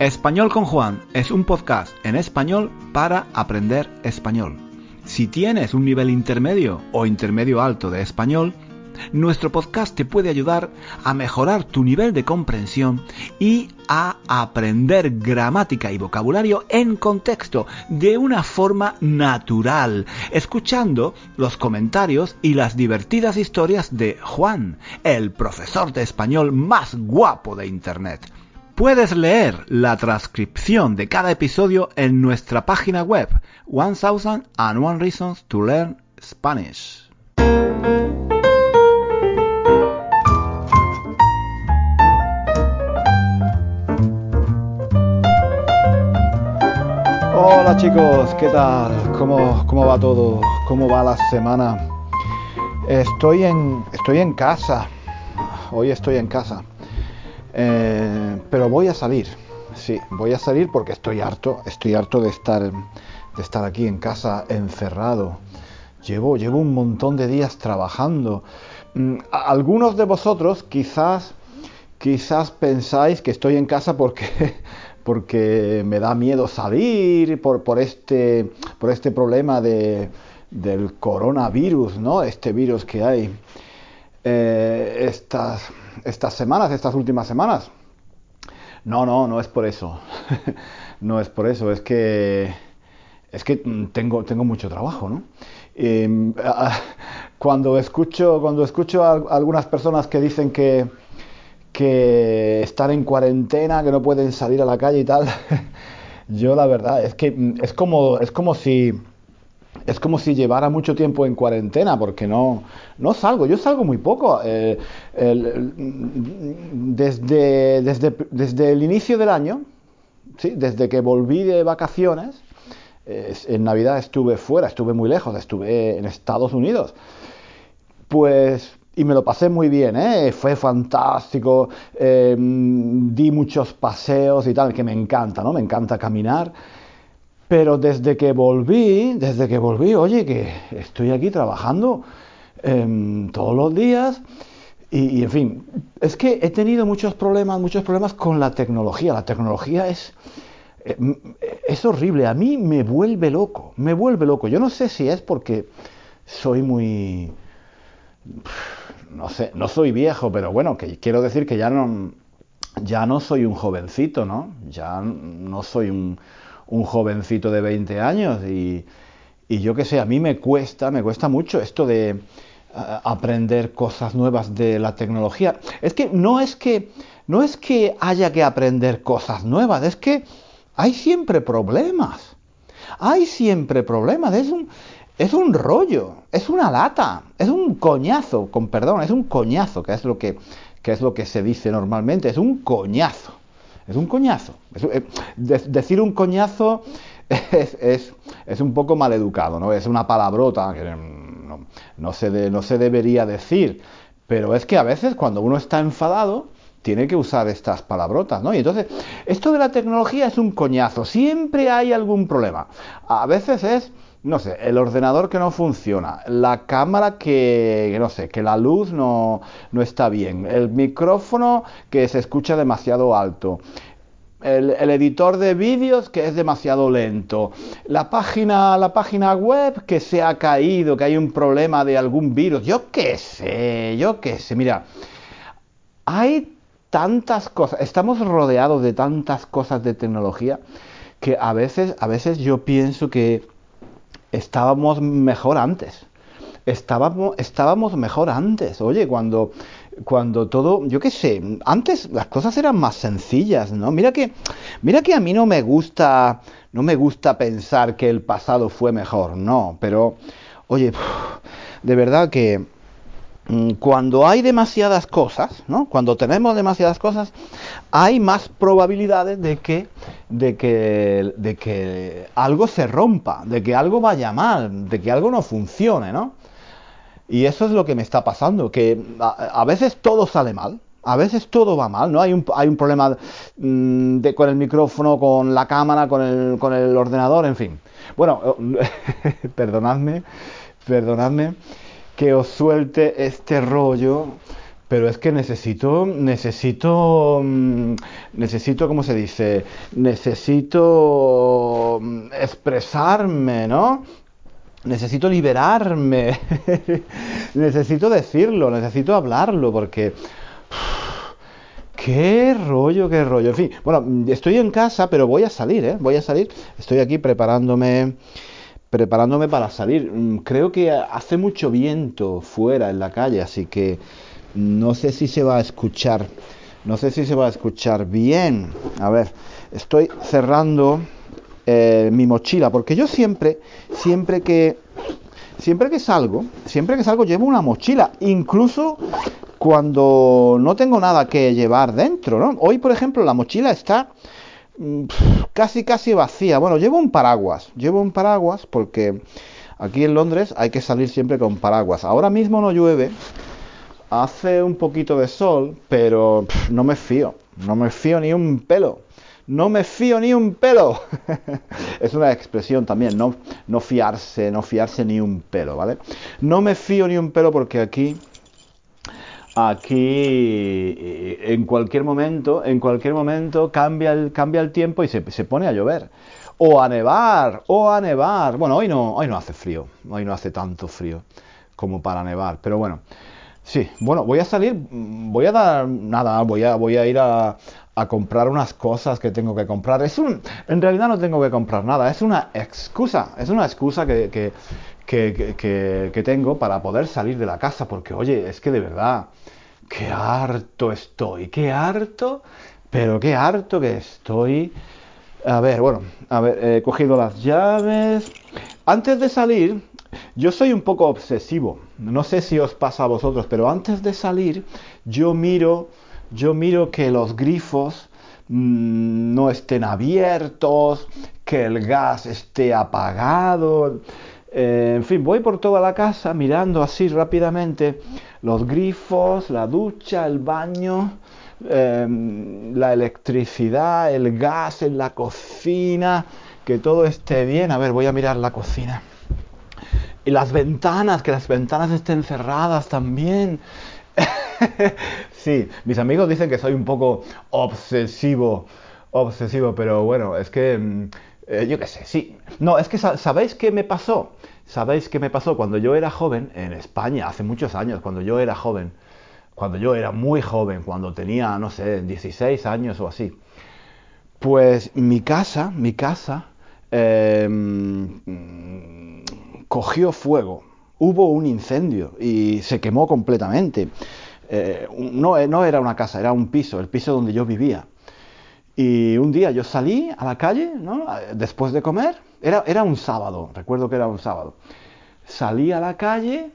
Español con Juan es un podcast en español para aprender español. Si tienes un nivel intermedio o intermedio alto de español, nuestro podcast te puede ayudar a mejorar tu nivel de comprensión y a aprender gramática y vocabulario en contexto de una forma natural, escuchando los comentarios y las divertidas historias de Juan, el profesor de español más guapo de Internet. Puedes leer la transcripción de cada episodio en nuestra página web 1001 Reasons to Learn Spanish. Hola chicos, ¿qué tal? ¿Cómo, ¿Cómo va todo? ¿Cómo va la semana? Estoy en, estoy en casa. Hoy estoy en casa. Eh, pero voy a salir. Sí, voy a salir porque estoy harto. Estoy harto de estar, de estar aquí en casa encerrado. Llevo, llevo un montón de días trabajando. Mm, algunos de vosotros quizás, quizás pensáis que estoy en casa porque porque me da miedo salir por, por, este, por este problema de, del coronavirus, ¿no? Este virus que hay eh, estas, estas semanas, estas últimas semanas. No, no, no es por eso. no es por eso, es que es que tengo, tengo mucho trabajo, ¿no? Y, cuando escucho, cuando escucho a algunas personas que dicen que, que están en cuarentena, que no pueden salir a la calle y tal. Yo la verdad es que mm, es como es como si es como si llevara mucho tiempo en cuarentena porque no no salgo. Yo salgo muy poco. Eh, desde, desde, desde el inicio del año, ¿sí? desde que volví de vacaciones, en Navidad estuve fuera, estuve muy lejos, estuve en Estados Unidos. Pues y me lo pasé muy bien, ¿eh? fue fantástico, eh, di muchos paseos y tal, que me encanta, ¿no? Me encanta caminar. Pero desde que volví, desde que volví, oye, que estoy aquí trabajando em, todos los días y, en fin, es que he tenido muchos problemas, muchos problemas con la tecnología. La tecnología es, eh, es horrible, a mí me vuelve loco, me vuelve loco. Yo no sé si es porque soy muy no sé, no soy viejo, pero bueno, que quiero decir que ya no, ya no soy un jovencito, ¿no? Ya no soy un, un jovencito de 20 años y, y yo qué sé, a mí me cuesta, me cuesta mucho esto de eh, aprender cosas nuevas de la tecnología. Es que no es que no es que haya que aprender cosas nuevas, es que hay siempre problemas. Hay siempre problemas, es un es un rollo, es una lata, es un coñazo, con perdón, es un coñazo, que es lo que, es lo que se dice normalmente, es un coñazo, es un coñazo. Eh, decir un coñazo es, es, un poco maleducado, ¿no? Es una palabrota que no, se no se debería decir, pero es que a veces cuando uno está enfadado, tiene que usar estas palabrotas, ¿no? Y entonces, esto de la tecnología es un coñazo, siempre hay algún problema. A veces es no sé, el ordenador que no funciona, la cámara que, no sé, que la luz no, no está bien, el micrófono que se escucha demasiado alto, el, editor de vídeos que es demasiado lento, la página, la página web que se ha caído, que hay un problema de algún virus, yo qué sé, yo qué sé, mira, hay tantas cosas, estamos rodeados de tantas cosas de tecnología que a veces, a veces yo pienso que estábamos mejor antes. Estábamos, estábamos mejor antes. Oye, cuando, cuando todo, yo qué sé, antes las cosas eran más sencillas, ¿no? Mira que, mira que a mí no me gusta, no me gusta pensar que el pasado fue mejor, no, pero, oye, de verdad que cuando hay demasiadas cosas, ¿no? Cuando tenemos demasiadas cosas, hay más probabilidades de que, de que, de que algo se rompa, de que algo vaya mal, de que algo no funcione, ¿no? Y eso es lo que me está pasando, que a, veces todo sale mal, a veces todo va mal, ¿no? Hay un, hay un problema mm, de, con el micrófono, con la cámara, con el, con el ordenador, en fin. Bueno, perdonadme, perdonadme que os suelte este rollo, pero es que necesito, necesito, mm, necesito, ¿cómo se dice? Necesito mm, expresarme, ¿no? Necesito liberarme, necesito decirlo, necesito hablarlo, porque... Qué rollo, qué rollo. En fin, bueno, estoy en casa, pero voy a salir, ¿eh? Voy a salir. Estoy aquí preparándome, preparándome para salir. Mm, creo que hace mucho viento fuera en la calle, así que no sé si se va a escuchar. No sé si se va a escuchar bien. A ver, estoy cerrando eh, mi mochila, porque yo siempre, siempre que, siempre que salgo, siempre que salgo llevo una mochila, incluso cuando no tengo nada que llevar dentro. Hoy, por ejemplo, la mochila está casi casi vacía. Bueno, llevo un paraguas, llevo un paraguas porque aquí en Londres hay que salir siempre con paraguas. Ahora mismo no llueve, hace un poquito de sol, pero no me fío, no me fío ni un pelo. No me fío ni un pelo. es una expresión también, no, no fiarse, no fiarse ni un pelo, ¿vale? No me fío ni un pelo porque aquí aquí en cualquier momento, en cualquier momento cambia el, cambia el tiempo y se, pone a llover. O a nevar, o a nevar. Bueno, hoy no, hoy no hace frío, hoy no hace tanto frío como para nevar, pero bueno. Sí, bueno, voy a salir, voy a dar, nada, voy a, voy a ir a, a comprar unas cosas que tengo que comprar. Es un, en realidad no tengo que comprar nada, es una excusa, es una excusa que, que, que, tengo para poder salir de la casa, porque oye, es que de verdad, qué harto estoy, qué harto, pero qué harto que estoy. A ver, bueno, a ver, he cogido las llaves. Antes de salir, yo soy un poco obsesivo. No sé si os pasa a vosotros, pero antes de salir, yo miro, yo miro que los grifos mmm, no estén abiertos, que el gas esté apagado. Eh, en fin, voy por toda la casa mirando así rápidamente los grifos, la ducha, el baño, eh, la electricidad, el gas en la cocina, que todo esté bien. A ver, voy a mirar la cocina. Y las ventanas, que las ventanas estén cerradas también. sí, mis amigos dicen que soy un poco obsesivo, obsesivo, pero bueno, es que, mm, eh, yo qué sé, sí. No, es que ¿sabéis qué me pasó? ¿Sabéis qué me pasó cuando yo era joven en España, hace muchos años, cuando yo era joven, cuando yo era muy joven, cuando tenía, no sé, 16 años o así? Pues mi casa, mi casa, eh, cogió fuego, hubo un incendio y se quemó completamente. Eh, no, no era una casa, era un piso, el piso donde yo vivía. Y un día yo salí a la calle, ¿no? después de comer, era, era un sábado, recuerdo que era un sábado. Salí a la calle,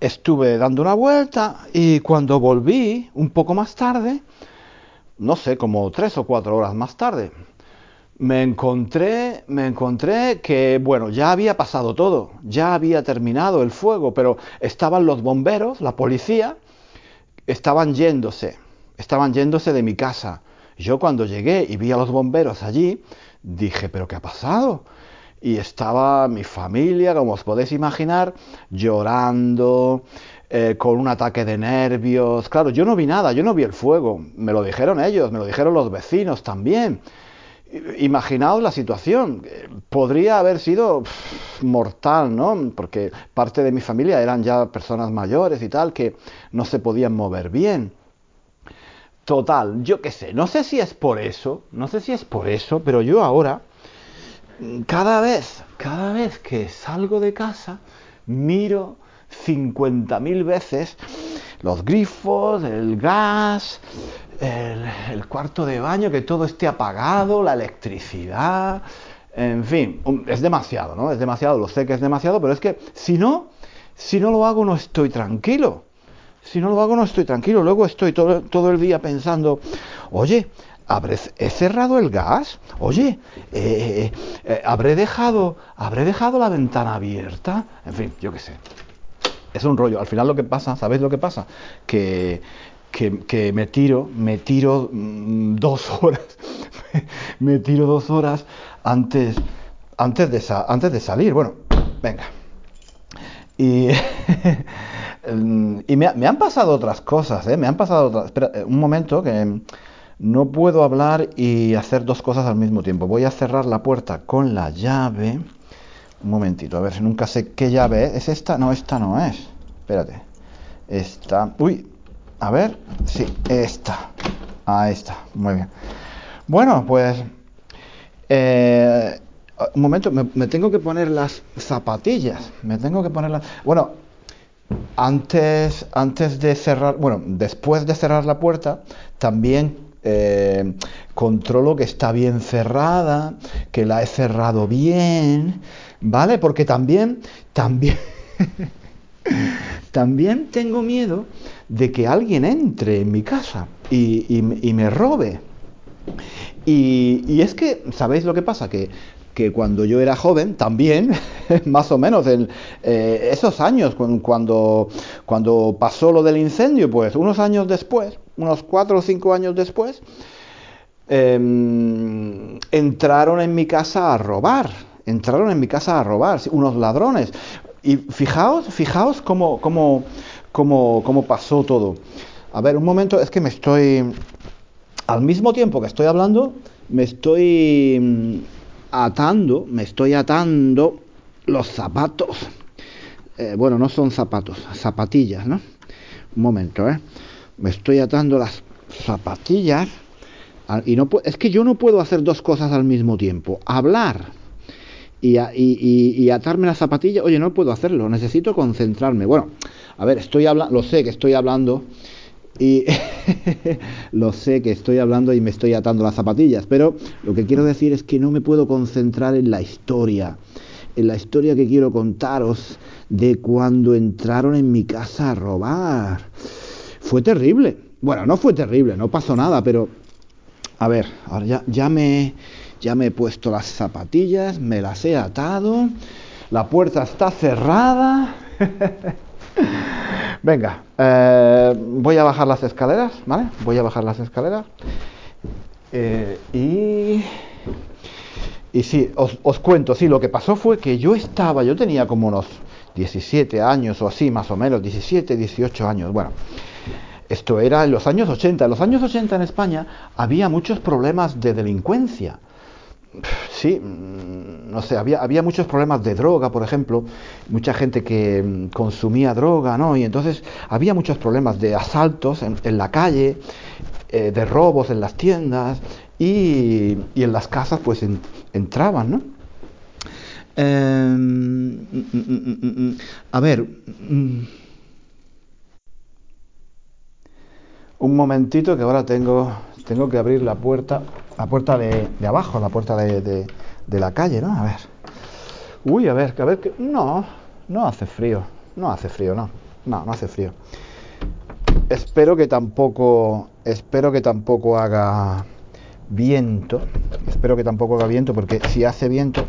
estuve dando una vuelta y cuando volví, un poco más tarde, no sé, como tres o cuatro horas más tarde, me encontré, me encontré que, bueno, ya había pasado todo, ya había terminado el fuego, pero estaban los bomberos, la policía, estaban yéndose, estaban yéndose de mi casa. Yo cuando llegué y vi a los bomberos allí, dije, pero ¿qué ha pasado? Y estaba mi familia, como os podéis imaginar, llorando, eh, con un ataque de nervios. Claro, yo no vi nada, yo no vi el fuego. Me lo dijeron ellos, me lo dijeron los vecinos también. Imaginaos la situación. Podría haber sido mortal, ¿no? Porque parte de mi familia eran ya personas mayores y tal, que no se podían mover bien. Total, yo qué sé, no sé si es por eso, no sé si es por eso, pero yo ahora, cada vez, cada vez que salgo de casa, miro 50.000 veces los grifos, el gas, el, el, cuarto de baño, que todo esté apagado, la electricidad, en fin, es demasiado, ¿no? Es demasiado, lo sé que es demasiado, pero es que si no, si no lo hago no estoy tranquilo. Si no lo hago no estoy tranquilo. Luego estoy todo, todo el día pensando, oye, ¿habré, ¿he cerrado el gas? Oye, eh, eh, ¿habré, dejado, ¿habré dejado la ventana abierta? En fin, yo qué sé. Es un rollo. Al final lo que pasa, ¿sabéis lo que pasa? Que, que, que me tiro, me tiro mmm, dos horas, me tiro dos horas antes, antes, de, antes de salir. Bueno, venga. Y y me, han pasado otras cosas, ¿eh? Me han pasado otras... Espera, eh, un momento que no puedo hablar y hacer dos cosas al mismo tiempo. Voy a cerrar la puerta con la llave. Un momentito, a ver, si nunca sé qué llave es. ¿Es esta? No, esta no es. Espérate. Esta. Uy, a ver. Sí, esta. Ahí está. Muy bien. Bueno, pues... Eh, un momento, me, me, tengo que poner las zapatillas. Me tengo que poner las... Bueno, antes, antes de cerrar, bueno, después de cerrar la puerta, también eh, controlo que está bien cerrada, que la he cerrado bien, ¿vale? Porque también, también, también tengo miedo de que alguien entre en mi casa y, me robe. Y, y, es que, ¿sabéis lo que pasa? Que que cuando yo era joven, también, más o menos en eh, esos años, cuando, cuando pasó lo del incendio, pues unos años después, unos cuatro o cinco años después, em, entraron en mi casa a robar, entraron en mi casa a robar, unos ladrones. Y fijaos, fijaos cómo, cómo, cómo, cómo pasó todo. A ver, un momento, es que me estoy, al mismo tiempo que estoy hablando, me estoy atando, me estoy atando los zapatos. Eh, bueno, no son zapatos, zapatillas, ¿no? Un momento, ¿eh? Me estoy atando las zapatillas. Y no, es que yo no puedo hacer dos cosas al mismo tiempo. Hablar y, y, y, atarme las zapatillas. Oye, no puedo hacerlo. Necesito concentrarme. Bueno, a ver, estoy hablando, lo sé que estoy hablando y lo sé que estoy hablando y me estoy atando las zapatillas, pero lo que quiero decir es que no me puedo concentrar en la historia, en la historia que quiero contaros de cuando entraron en mi casa a robar. Fue terrible. Bueno, no fue terrible, no pasó nada, pero a ver, ahora ya, ya me ya me he puesto las zapatillas, me las he atado, la puerta está cerrada. Venga, eh, voy a bajar las escaleras, ¿vale? Voy a bajar las escaleras. Eh, y. Y sí, os, os, cuento, sí, lo que pasó fue que yo estaba, yo tenía como unos 17 años o así, más o menos, 17, 18 años, bueno. Esto era en los años 80. En los años 80 en España había muchos problemas de delincuencia sí, mm, no sé, había, había muchos problemas de droga, por ejemplo, mucha gente que mm, consumía droga, ¿no? Y entonces había muchos problemas de asaltos en, la calle, eh, de robos en las tiendas y, en las casas pues entraban, ¿no? Em, mm, a ver, un momentito que ahora tengo, tengo que abrir la puerta la puerta de, abajo, la puerta de, la calle, ¿no? A ver. Uy, a ver, a ver, que no, no hace frío, no hace frío, no, no, no hace frío. Espero que tampoco, espero que tampoco haga viento, espero que tampoco haga viento, porque si hace viento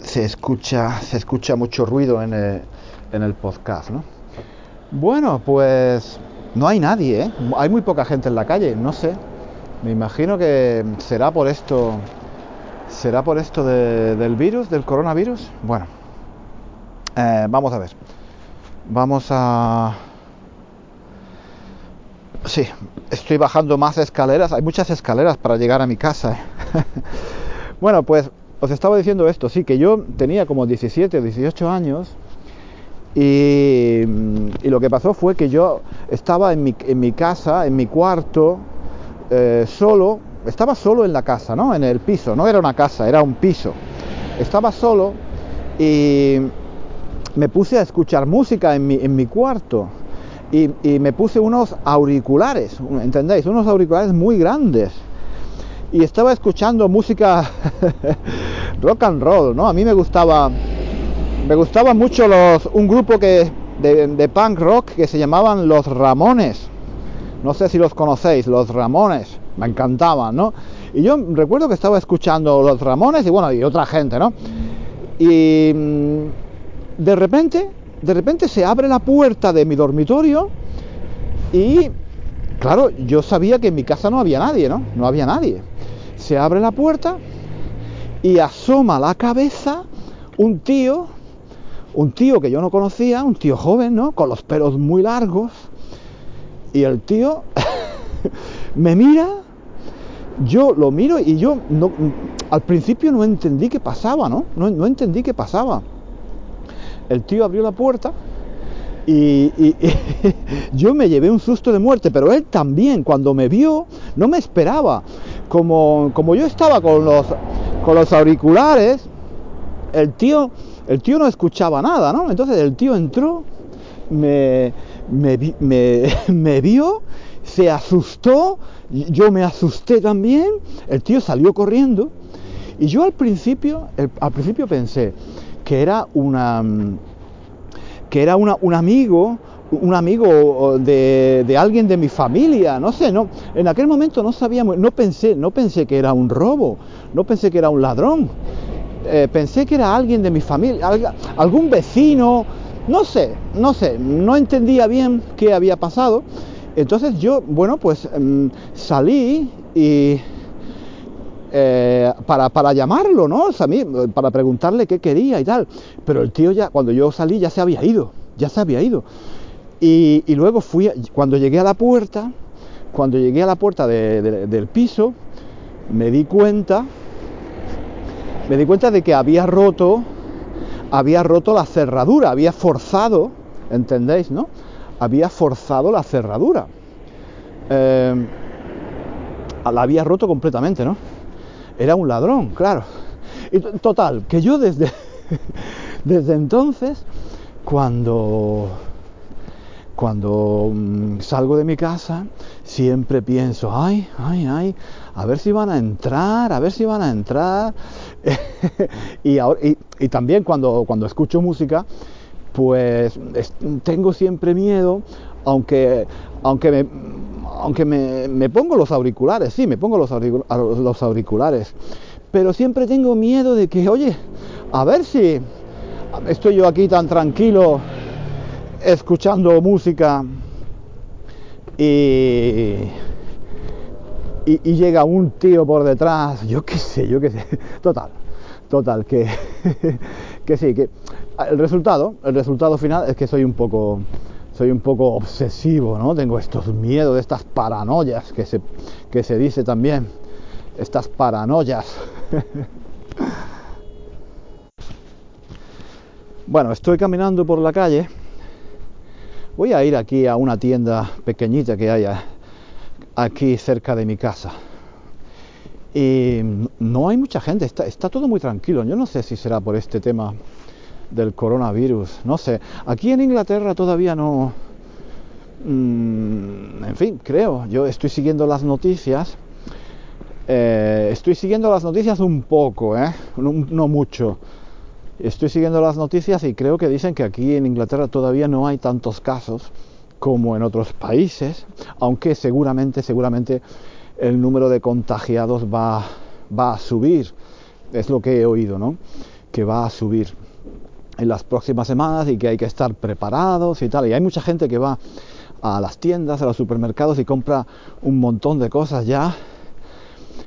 se escucha, se escucha mucho ruido en el, en el podcast, ¿no? Bueno, pues no hay nadie, ¿eh? Hay muy poca gente en la calle, no sé, me imagino que será por esto, será por esto del virus, del coronavirus. Bueno, eh, vamos a ver. Vamos a... Sí, estoy bajando más escaleras. Hay muchas escaleras para llegar a mi casa. ¿eh? bueno, pues os estaba diciendo esto, sí, que yo tenía como 17 o 18 años y, y, lo que pasó fue que yo estaba en mi, en mi casa, en mi cuarto, eh, solo, estaba solo en la casa, ¿no? En el piso, no era una casa, era un piso. Estaba solo y me puse a escuchar música en mi, en mi cuarto y, me puse unos auriculares, ¿entendéis? Unos auriculares muy grandes. Y estaba escuchando música rock and roll, ¿no? A mí me gustaba, me gustaba mucho los, un grupo que, de, punk rock que se llamaban Los Ramones no sé si los conocéis, los Ramones, me encantaban, ¿no? Y yo recuerdo que estaba escuchando los Ramones y bueno, y otra gente, ¿no? Y mm, de repente, de repente se abre la puerta de mi dormitorio y claro, yo sabía que en mi casa no había nadie, ¿no? No había nadie. Se abre la puerta y asoma la cabeza un tío un tío que yo no conocía, un tío joven, ¿no? Con los pelos muy largos. Y el tío me mira, yo lo miro y yo no, al principio no entendí qué pasaba, ¿no? ¿no? Entendí qué pasaba. El tío abrió la puerta y, y, y, yo me llevé un susto de muerte, pero él también, cuando me vio, no me esperaba. Como, como yo estaba con los, con los auriculares, el tío, el tío no escuchaba nada, ¿no? Entonces el tío entró, me, me, me, vio, se asustó, yo me asusté también, el tío salió corriendo y yo al principio, al principio pensé que era una que era una, un amigo, un amigo de, de, alguien de mi familia, no sé, no, en aquel momento no sabíamos, no pensé, no pensé que era un robo, no pensé que era un ladrón, eh, pensé que era alguien de mi familia, algún vecino, no sé, no sé, no entendía bien qué había pasado. Entonces yo, bueno, pues mmm, salí y eh, para, para, llamarlo, ¿no? O sea, para preguntarle qué quería y tal. Pero el tío ya, cuando yo salí, ya se había ido, ya se había ido. Y, luego fui, cuando llegué a la puerta, cuando llegué a la puerta de, de, del piso, me di cuenta, me di cuenta de que había roto, había roto la cerradura, había forzado, ¿entendéis, no? Había forzado la cerradura. Eh, la había roto completamente, ¿no? era un ladrón, claro. Y total, que yo desde, desde entonces, cuando, cuando mm, salgo de mi casa, siempre pienso, ay, ay, ay, a ver si van a entrar, a ver si van a entrar. y, ahora, y, también cuando, cuando escucho música, pues es, tengo siempre miedo, aunque, aunque me, aunque me, me, pongo los auriculares, sí, me pongo los, auricul los, auriculares, pero siempre tengo miedo de que, oye, a ver si estoy yo aquí tan tranquilo escuchando música y, y, llega un tío por detrás, yo qué sé, yo qué sé, total, total, que, que sí, que el resultado, el resultado final es que soy un poco soy un poco obsesivo, ¿no? Tengo estos miedos, estas paranoias que se, que se dice también, estas paranoias. bueno, estoy caminando por la calle. Voy a ir aquí a una tienda pequeñita que hay aquí cerca de mi casa. Y no hay mucha gente, está, está todo muy tranquilo. Yo no sé si será por este tema del coronavirus. No sé, aquí en Inglaterra todavía no... Mm, en fin, creo, yo estoy siguiendo las noticias. Eh, estoy siguiendo las noticias un poco, ¿eh? no, no mucho. Estoy siguiendo las noticias y creo que dicen que aquí en Inglaterra todavía no hay tantos casos como en otros países, aunque seguramente, seguramente el número de contagiados va, va a subir. Es lo que he oído, ¿no? Que va a subir en las próximas semanas y que hay que estar preparados y tal. Y hay mucha gente que va a las tiendas, a los supermercados y compra un montón de cosas ya.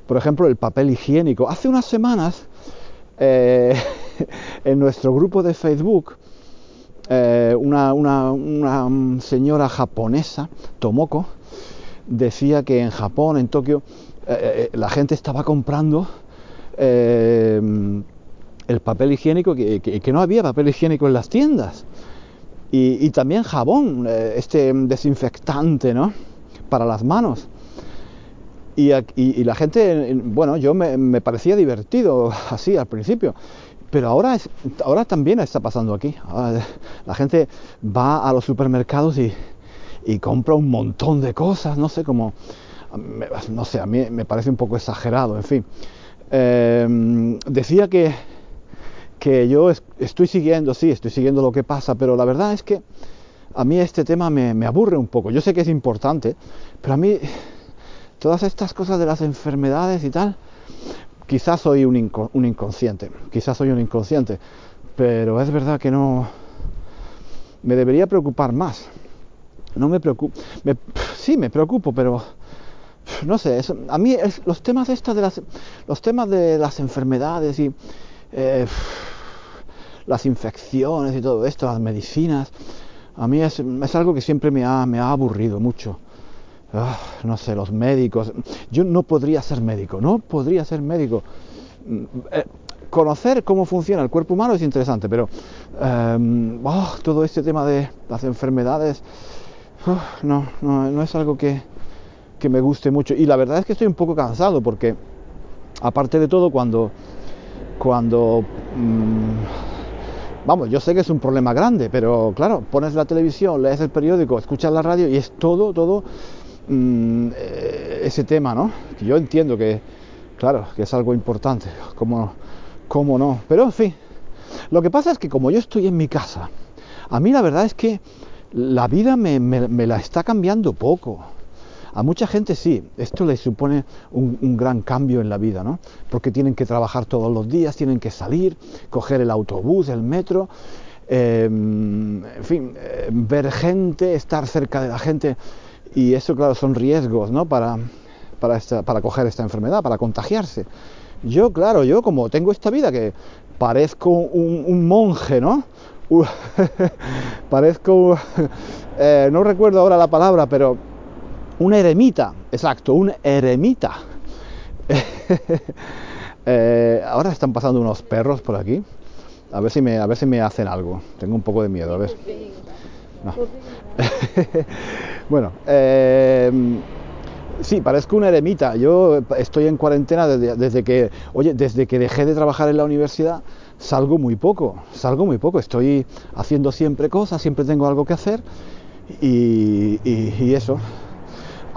Por ejemplo, el papel higiénico. Hace unas semanas, eh, en nuestro grupo de Facebook, eh, una, una, señora japonesa, Tomoko, decía que en Japón, en Tokio, eh, la gente estaba comprando el papel higiénico, que, que, no había papel higiénico en las tiendas. Y, también jabón, eh, este desinfectante, ¿no? Para las manos. Y, y, y la gente, bueno, yo me, me, parecía divertido así al principio, pero ahora, es, ahora también está pasando aquí. La gente va a los supermercados y, compra un montón de cosas, no sé, como, no sé, a mí me parece un poco exagerado, en fin. Eh, decía que que yo estoy siguiendo, sí, estoy siguiendo lo que pasa, pero la verdad es que a mí este tema me aburre un poco. Yo sé que es importante, pero a mí todas estas cosas de las enfermedades y tal, quizás soy un, un inconsciente, quizás soy un inconsciente, pero es verdad que no me debería preocupar más. No me preocupo, me, sí me preocupo, pero no sé, es, a mí es, los temas estos de las los temas de las enfermedades y eh, las infecciones y todo esto, las medicinas, a mí es, es algo que siempre me ha, me ha aburrido mucho. Ah, no sé, los médicos. Yo no podría ser médico, no podría ser médico. Mm, eh, conocer cómo funciona el cuerpo humano es interesante, pero em, oh, todo este tema de las enfermedades, oh, no, no, no, es algo que, que, me guste mucho. Y la verdad es que estoy un poco cansado porque, aparte de todo, cuando, cuando mmm, vamos, yo sé que es un problema grande, pero claro, pones la televisión, lees el periódico, escuchas la radio y es todo, todo mmm, ese tema, ¿no? Que yo entiendo que, claro, que es algo importante, como, como no, pero en fin, lo que pasa es que como yo estoy en mi casa, a mí la verdad es que la vida me, la está cambiando poco. A mucha gente sí, esto les supone un, gran cambio en la vida, ¿no? Porque tienen que trabajar todos los días, tienen que salir, coger el autobús, el metro, eh, en fin, eh, ver gente, estar cerca de la gente. Y eso, claro, son riesgos, ¿no? Para, para, esta, para coger esta enfermedad, para contagiarse. Yo, claro, yo como tengo esta vida que parezco un, un monje, ¿no? parezco, eh, no recuerdo ahora la palabra, pero un eremita, exacto, un eremita. eh, ahora están pasando unos perros por aquí. A ver si me, a ver si me hacen algo. Tengo un poco de miedo, a ver. No. bueno, eh, sí, parezco un eremita. Yo estoy en cuarentena desde, que, oye, desde que dejé de trabajar en la universidad, salgo muy poco, salgo muy poco. Estoy haciendo siempre cosas, siempre tengo algo que hacer y, eso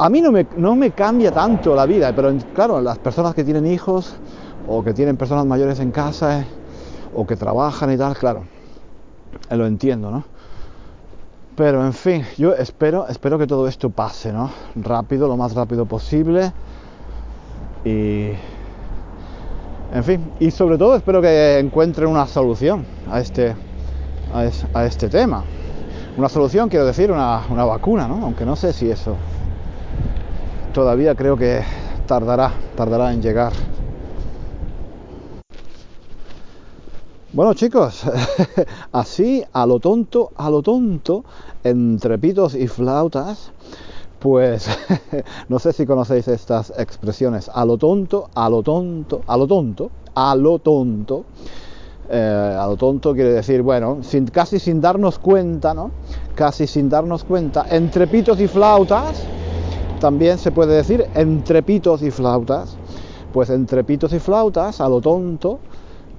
a mí no me, no me, cambia tanto la vida, pero claro, las personas que tienen hijos o que tienen personas mayores en casa eh, o que trabajan y tal, claro, lo entiendo, ¿no? Pero en fin, yo espero, espero que todo esto pase, ¿no? Rápido, lo más rápido posible. Y. En fin, y sobre todo espero que encuentren una solución a este, a, es, a este tema. Una solución, quiero decir, una, una vacuna, ¿no? Aunque no sé si eso todavía creo que tardará, tardará en llegar. Bueno chicos, así a lo tonto, a lo tonto, entre pitos y flautas, pues no sé si conocéis estas expresiones, a lo tonto, a lo tonto, a lo tonto, a lo tonto. Eh, a lo tonto quiere decir, bueno, casi sin darnos cuenta, ¿no? Casi sin darnos cuenta, entre pitos y flautas, también se puede decir entre pitos y flautas. Pues entre pitos y flautas, a lo tonto,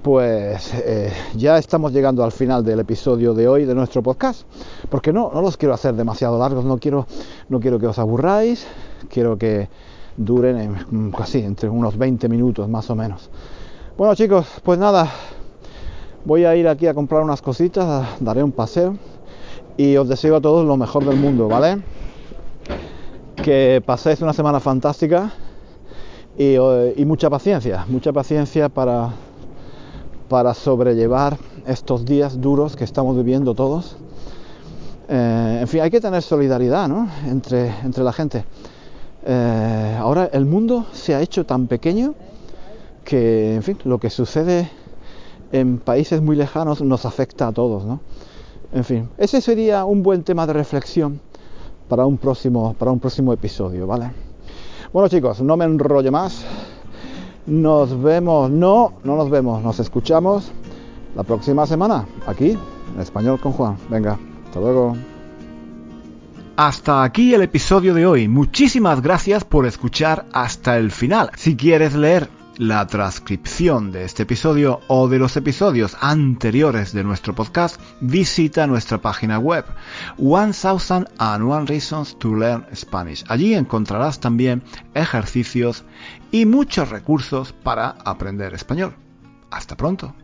pues eh, ya estamos llegando al final del episodio de hoy de nuestro podcast. Porque no, no los quiero hacer demasiado largos, no quiero, no quiero que os aburráis, quiero que duren en, casi entre unos 20 minutos más o menos. Bueno chicos, pues nada, voy a ir aquí a comprar unas cositas, daré un paseo y os deseo a todos lo mejor del mundo, ¿vale? que paséis una semana fantástica y, y, mucha paciencia, mucha paciencia para, para sobrellevar estos días duros que estamos viviendo todos. Eh, en fin, hay que tener solidaridad ¿no? entre, entre la gente. Eh, ahora el mundo se ha hecho tan pequeño que, en fin, lo que sucede en países muy lejanos nos afecta a todos. ¿no? En fin, ese sería un buen tema de reflexión para un próximo, para un próximo episodio, ¿vale? Bueno chicos, no me enrollo más. Nos vemos, no, no nos vemos, nos escuchamos la próxima semana, aquí, en español con Juan. Venga, hasta luego. Hasta aquí el episodio de hoy. Muchísimas gracias por escuchar hasta el final. Si quieres leer la transcripción de este episodio o de los episodios anteriores de nuestro podcast, visita nuestra página web One Thousand and One Reasons to Learn Spanish. Allí encontrarás también ejercicios y muchos recursos para aprender español. Hasta pronto.